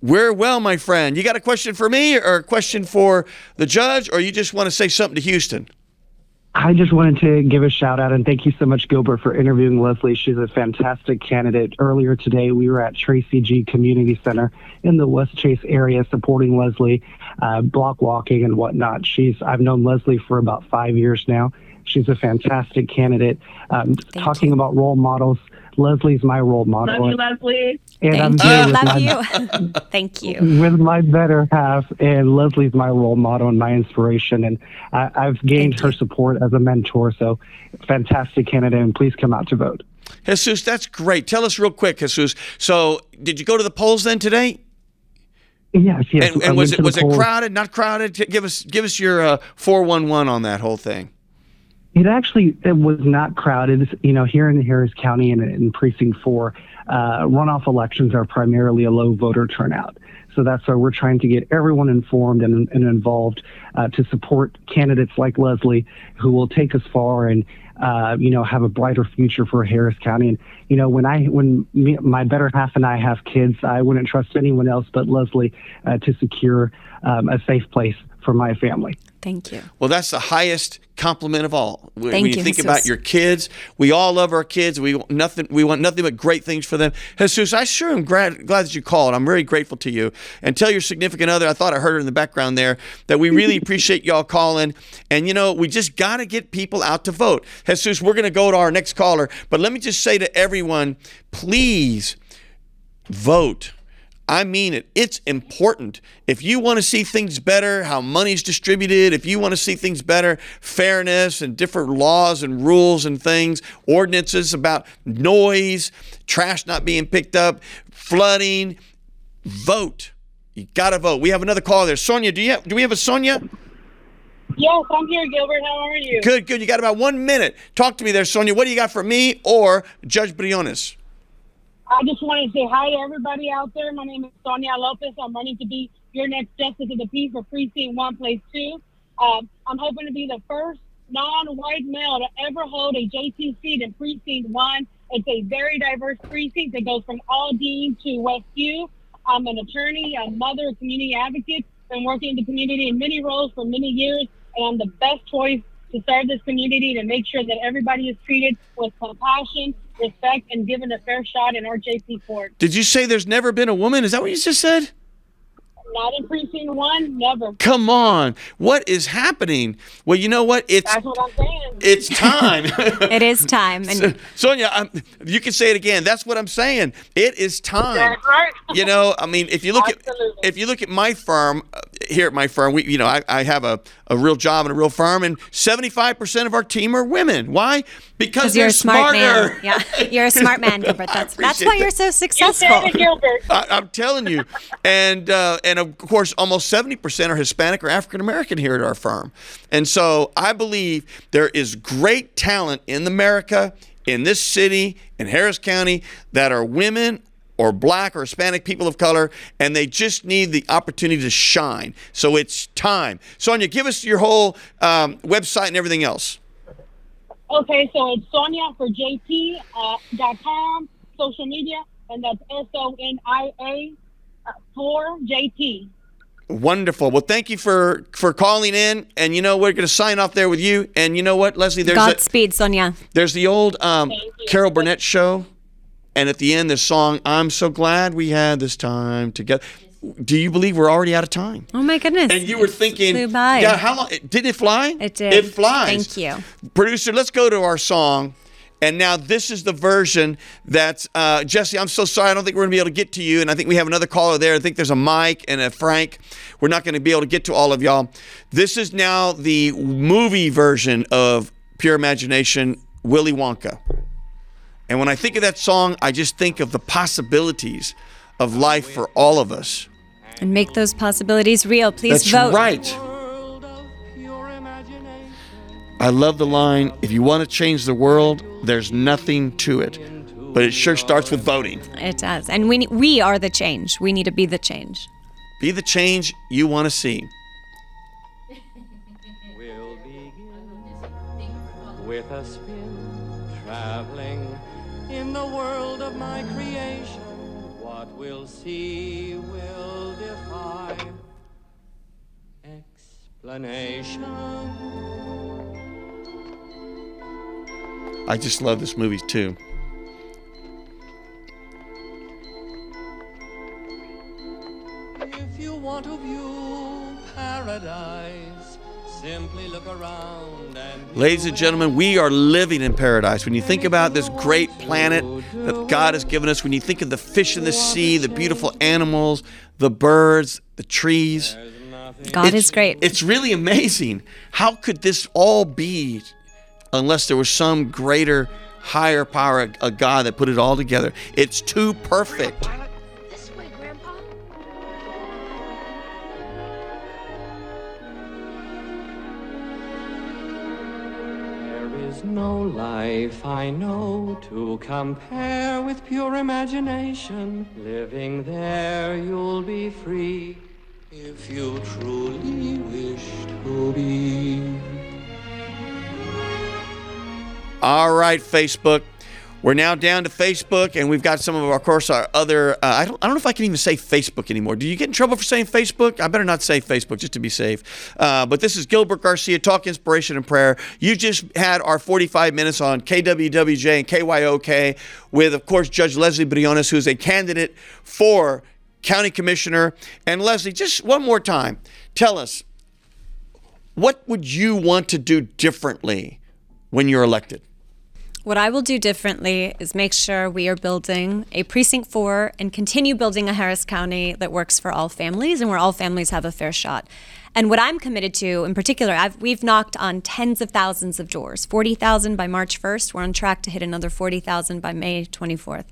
We're well, my friend. You got a question for me or a question for the judge, or you just want to say something to Houston? I just wanted to give a shout out and thank you so much, Gilbert, for interviewing Lesley. She's a fantastic candidate. Earlier today, we were at Tracy Gee Community Center in the Westchase area supporting Lesley, uh, block walking and whatnot. She's I've known Lesley for about five years now. She's a fantastic candidate. Um, talking about role models, Lesley's my role model. Love you, Lesley. and I'm Thank here you. with Love my you. Thank you. with my better half, and Lesley's my role model and my inspiration, and I, I've gained Thank her you. support as a mentor. So, fantastic candidate, and please come out to vote. Jesus, that's great. Tell us real quick, Jesus. So, did you go to the polls then today? Yes, yes. And, and was it the was it crowded? Not crowded? Give us give us your uh, four one one on that whole thing. It actually it was not crowded. You know, here in Harris County and in Precinct Four, uh, runoff elections are primarily a low voter turnout. So that's why we're trying to get everyone informed and, and involved uh, to support candidates like Lesley, who will take us far and uh, you know have a brighter future for Harris County. And you know, when I when me, my better half and I have kids, I wouldn't trust anyone else but Lesley uh, to secure um, a safe place for my family. Thank you. Well, that's the highest compliment of all. When Thank when you you, think Jesus. about your kids, we all love our kids. We want nothing. We want nothing but great things for them. Jesus, I sure am glad, glad that you called. I'm very grateful to you. And tell your significant other. I thought I heard her in the background there that we really appreciate y'all calling. And you know, we just got to get people out to vote. Jesus, we're going to go to our next caller. But let me just say to everyone, please vote. I mean it. It's important. If you want to see things better, how money's distributed, if you want to see things better, fairness and different laws and rules and things, ordinances about noise, trash not being picked up, flooding, vote. You got to vote. We have another call there. Sonia, do you have, do we have a Sonia? Yes, I'm here, Gilbert. How are you? Good, good. You got about one minute. Talk to me there, Sonia. What do you got for me or Judge Briones? I just want to say hi to everybody out there. My name is Sonia Lopez. I'm running to be your next justice of the peace for precinct one, place two. Um, I'm hoping to be the first non-white male to ever hold a JP seat in precinct one. It's a very diverse precinct that goes from Aldine to Westview. I'm an attorney, a mother, a community advocate. Been working in the community in many roles for many years, and I'm the best choice to serve this community to make sure that everybody is treated with compassion, respect, and given a fair shot in our JP court. Did you say there's never been a woman? Is that what you just said? Not in precinct one, never. Come on. What is happening? Well, you know what? It's That's what I'm saying. it's time. It is time. And Sonia, I'm, you can say it again. That's what I'm saying. It is time. That's right. You know, I mean, if you look Absolutely. at if you look at my firm uh, here at my firm, we you know I, I have a, a real job and a real firm, and 75 percent of our team are women. Why? Because because they're you're a smart smarter. man. Yeah, you're a smart man, Gilbert. That's that's why that. you're so You successful. said it, Gilbert. I, I'm telling you, and uh, and of course, almost seventy percent are Hispanic or African American here at our firm, and so I believe there is great talent in America, in this city, in Harris County, that are women or black or Hispanic people of color, and they just need the opportunity to shine. So it's time. Sonia, give us your whole um, website and everything else. Okay, so it's Sonia for JP uh, dot com, social media, and that's S O N I A uh, for JP. Wonderful. Well, thank you for for calling in, and you know we're going to sign off there with you. And you know what, Lesley, there's a, Godspeed, Sonia. There's the old um, Carol Burnett show, and at the end, the song "I'm so glad we had this time together." Do you believe we're already out of time? Oh my goodness. And you were thinking, flew by. yeah, how long? Did it fly? It did. It flies. Thank you. producer. Let's go to our song. And now this is the version that uh, Jesse. I'm so sorry. I don't think we're gonna be able to get to you. And I think we have another caller there. I think there's a Mike and a Frank. We're not gonna be able to get to all of y'all. This is now the movie version of Pure Imagination, Willy Wonka. And when I think of that song, I just think of the possibilities of life for all of us. And make those possibilities real. Please That's vote. right. I love the line if you want to change the world, there's nothing to it. But it sure starts with voting. It does. And we, we are the change. We need to be the change. Be the change you want to see. We'll begin with a spin, traveling We'll see will defy explanation. I just love this movie too. If you want to view paradise, Ladies and gentlemen, we are living in paradise. When you think about this great planet that God has given us, when you think of the fish in the sea, the beautiful animals, the birds, the trees, God it's- is great. It's really amazing. How could this all be unless there was some greater, higher power, a, a God that put it all together? It's too perfect. No life I know to compare with pure imagination. Living there, you'll be free if you truly wish to be. All right, Facebook. We're now down to Facebook, and we've got some of, our, of course, our other. Uh, I don't. I don't know if I can even say Facebook anymore. Do you get in trouble for saying Facebook? I better not say Facebook just to be safe. Uh, but this is Gilbert Garcia, Talk Inspiration and Prayer. You just had our 45 minutes on KWWJ and KYOK with, of course, Judge Lesley Briones, who's a candidate for county commissioner. And Lesley, just one more time, tell us what would you want to do differently when you're elected? What I will do differently is make sure we are building a precinct four and continue building a Harris County that works for all families and where all families have a fair shot. And what I'm committed to, in particular, I've, we've knocked on tens of thousands of doors. 40,000 by March 1st. We're on track to hit another 40,000 by May 24th.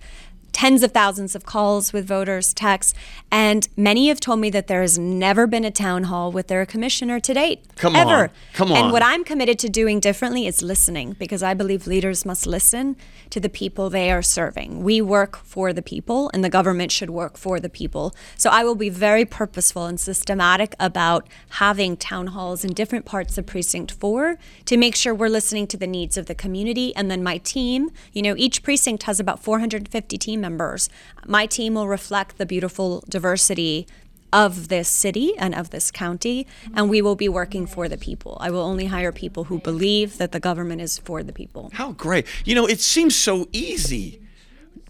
Tens of thousands of calls with voters, texts, and many have told me that there has never been a town hall with their commissioner to date. Come ever. on. Come on. And what I'm committed to doing differently is listening because I believe leaders must listen to the people they are serving. We work for the people and the government should work for the people. So I will be very purposeful and systematic about having town halls in different parts of precinct 4 to make sure we're listening to the needs of the community and then my team, you know, each precinct has about 450 team members. My team will reflect the beautiful diversity of this city and of this county, and we will be working for the people. I will only hire people who believe that the government is for the people. How great. You know, it seems so easy,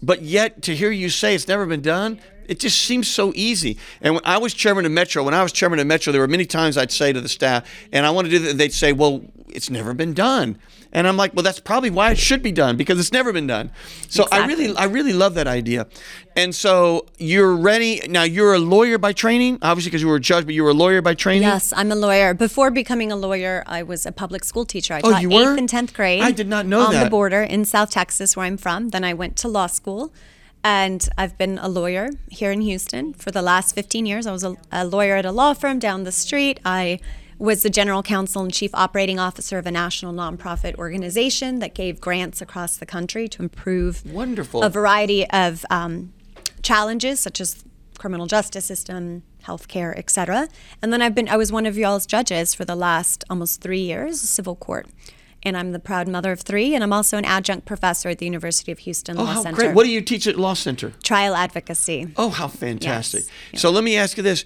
but yet to hear you say it's never been done, it just seems so easy. And when I was chairman of Metro, when I was chairman of Metro, there were many times I'd say to the staff, and I want to do that, they'd say, well, it's never been done. And I'm like, well, that's probably why it should be done because it's never been done. So I really, I really love that idea. And so you're ready now. You're a lawyer by training, obviously because you were a judge, but you were a lawyer by training. Yes, I'm a lawyer. Before becoming a lawyer, I was a public school teacher. I Oh, taught you were? eighth and tenth grade. I did not know on that. the border in South Texas, where I'm from. Then I went to law school, and I've been a lawyer here in Houston for the last 15 years. I was a, a lawyer at a law firm down the street. I was the general counsel and chief operating officer of a national nonprofit organization that gave grants across the country to improve Wonderful. a variety of um, challenges such as criminal justice system, healthcare, etc. And then I've been I was one of y'all's judges for the last almost three years, civil court. And I'm the proud mother of three, and I'm also an adjunct professor at the University of Houston Oh, Law how Center. great. What do you teach at Law Center? Trial advocacy. Oh, how fantastic. Yes. So let me ask you this.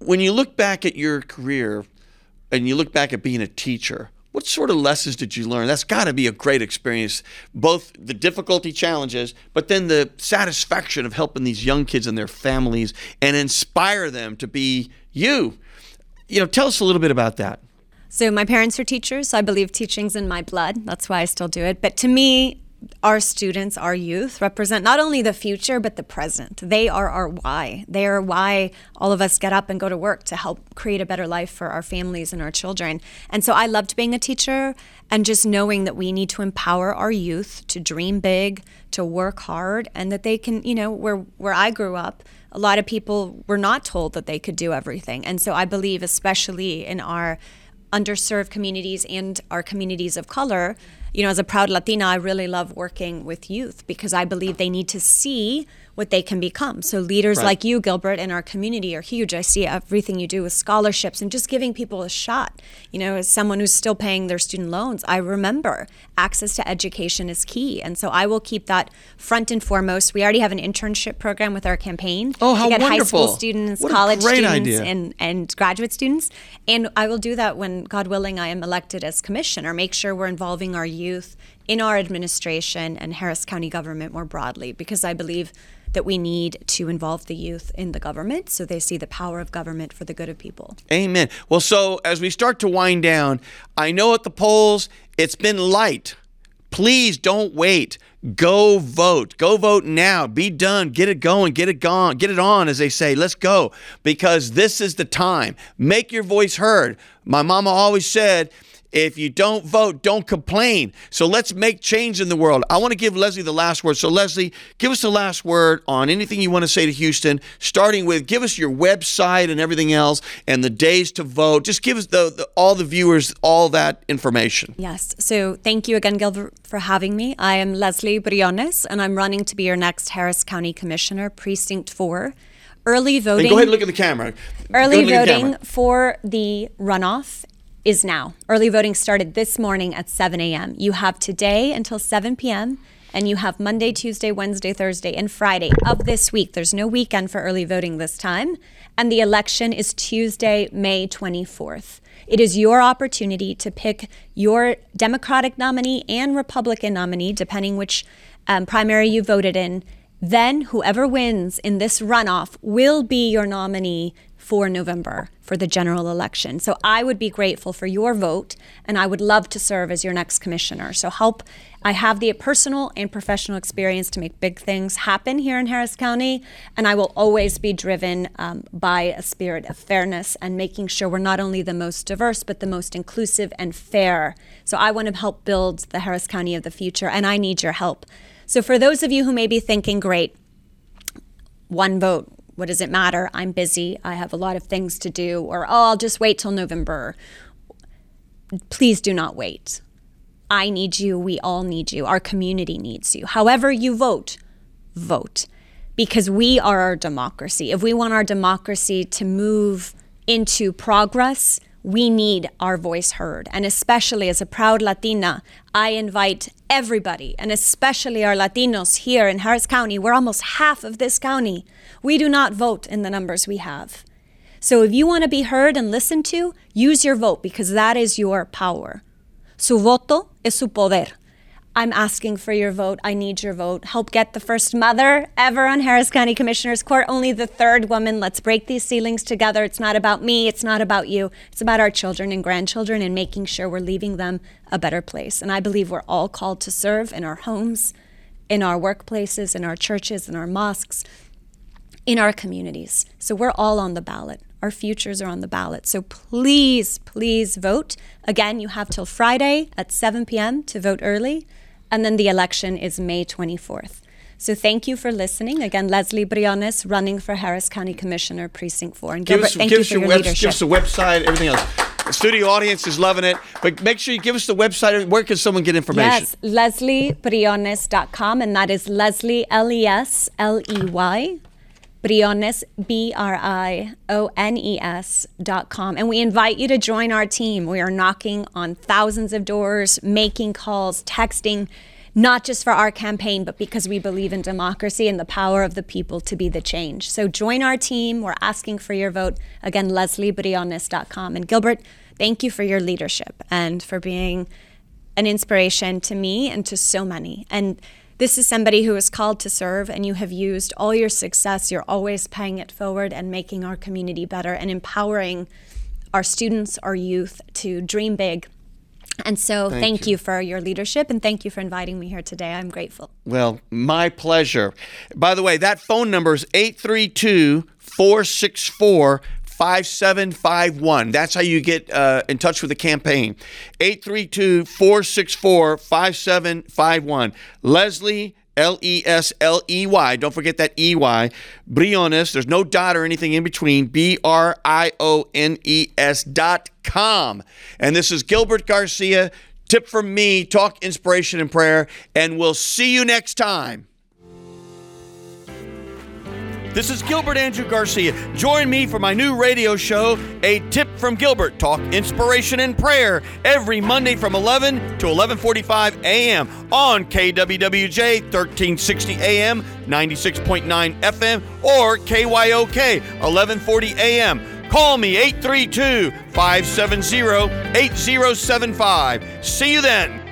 When you look back at your career and you look back at being a teacher, what sort of lessons did you learn? That's got to be a great experience, both the difficulty challenges, but then the satisfaction of helping these young kids and their families and inspire them to be you. You know, tell us a little bit about that. So my parents are teachers, so I believe teaching's in my blood. That's why I still do it. But to me, our students, our youth, represent not only the future but the present. They are our why. They are why all of us get up and go to work to help create a better life for our families and our children. And so I loved being a teacher and just knowing that we need to empower our youth to dream big, to work hard, and that they can, you know, where where I grew up, a lot of people were not told that they could do everything. And so I believe especially in our underserved communities and our communities of color. You know, as a proud Latina, I really love working with youth because I believe they need to see what they can become. So leaders Right. like you, Gilbert, in our community are huge. I see everything you do with scholarships and just giving people a shot. You know, as someone who's still paying their student loans, I remember access to education is key. And so I will keep that front and foremost. We already have an internship program with our campaign Oh, how to get high school wonderful. students, What college students, idea. and, and graduate students. And I will do that when, God willing, I am elected as commissioner. Make sure we're involving our youth in our administration and Harris County government more broadly, because I believe that we need to involve the youth in the government so they see the power of government for the good of people. Amen. Well, so as we start to wind down, I know at the polls it's been light. Please don't wait. Go vote. Go vote now. Be done. Get it going. Get it gone. Get it on, as they say. Let's go. Because this is the time. Make your voice heard. My mama always said, if you don't vote, don't complain. So let's make change in the world. I want to give Lesley the last word. So, Lesley, give us the last word on anything you want to say to Houston, starting with give us your website and everything else and the days to vote. Just give us the, the all the viewers all that information. Yes. So thank you again, Gilbert, for having me. I am Lesley Briones, and I'm running to be your next Harris County Commissioner, Precinct 4. Early And voting. go ahead and look at the camera. Early ahead and look at the voting camera. for the runoff is now. Early voting started this morning at 7 a.m. You have today until 7 p.m., and you have Monday, Tuesday, Wednesday, Thursday, and Friday of this week. There's no weekend for early voting this time. And the election is Tuesday, May 24th. It is your opportunity to pick your Democratic nominee and Republican nominee, depending which um, primary you voted in. Then, whoever wins in this runoff will be your nominee for November for the general election. So I would be grateful for your vote and I would love to serve as your next commissioner. So help I have the personal and professional experience to make big things happen here in Harris County and I will always be driven um, by a spirit of fairness and making sure we're not only the most diverse but the most inclusive and fair. So I want to help build the Harris County of the future and I need your help. So for those of you who may be thinking great one vote. What does it matter? I'm busy. I have a lot of things to do. Or, oh, I'll just wait till November. Please do not wait. I need you. We all need you. Our community needs you. However, you vote, vote because we are our democracy. If we want our democracy to move into progress, we need our voice heard. And especially as a proud Latina, I invite everybody, and especially our Latinos here in Harris County. We're almost half of this county. We do not vote in the numbers we have. So if you want to be heard and listened to, use your vote because that is your power. Su voto es su poder. I'm asking for your vote. I need your vote. Help get the first mother ever on Harris County Commissioners Court, only the third woman. Let's break these ceilings together. It's not about me, it's not about you. It's about our children and grandchildren and making sure we're leaving them a better place. And I believe we're all called to serve in our homes, in our workplaces, in our churches, in our mosques, in our communities. So we're all on the ballot. Our futures are on the ballot. So please, please vote. Again, you have till Friday at 7 p.m. to vote early. And then the election is May 24th. So thank you for listening. Again, Lesley Briones, running for Harris County Commissioner, Precinct 4. And Give Gilbert, us, thank give you us for your, your web, leadership. give us the website, everything else. The studio audience is loving it, but make sure you give us the website. Where can someone get information? Yes, lesleybriones.com, and that is Lesley, L E S L E Y, Briones, B R I O N E S dot com. And we invite you to join our team. We are knocking on thousands of doors, making calls, texting, not just for our campaign, but because we believe in democracy and the power of the people to be the change. So join our team. We're asking for your vote. Again, lesleybriones.com. And Gilbert, thank you for your leadership and for being an inspiration to me and to so many. And this is somebody who is called to serve, and you have used all your success. You're always paying it forward and making our community better and empowering our students, our youth to dream big. And so, Thank thank, you. you. for your leadership and thank you for inviting me here today. I'm grateful. Well, my pleasure. By the way, that phone number is 832 464 5751. That's how you get uh, in touch with the campaign. 832 464 5751. Lesley L E S L E Y. Don't forget that E Y. Briones. There's no dot or anything in between. B R I O N E S dot com. And this is Gilbert Garcia. Tip from me, talk inspiration and prayer, and we'll see you next time. This is Gilbert Andrew Garcia. Join me for my new radio show, A Tip from Gilbert. Talk inspiration and prayer every Monday from 11 to 11:45 a.m. on KWWJ 1360 AM, 96.9 FM, or KYOK 1140 a.m. Call me 832 570 8075. See you then.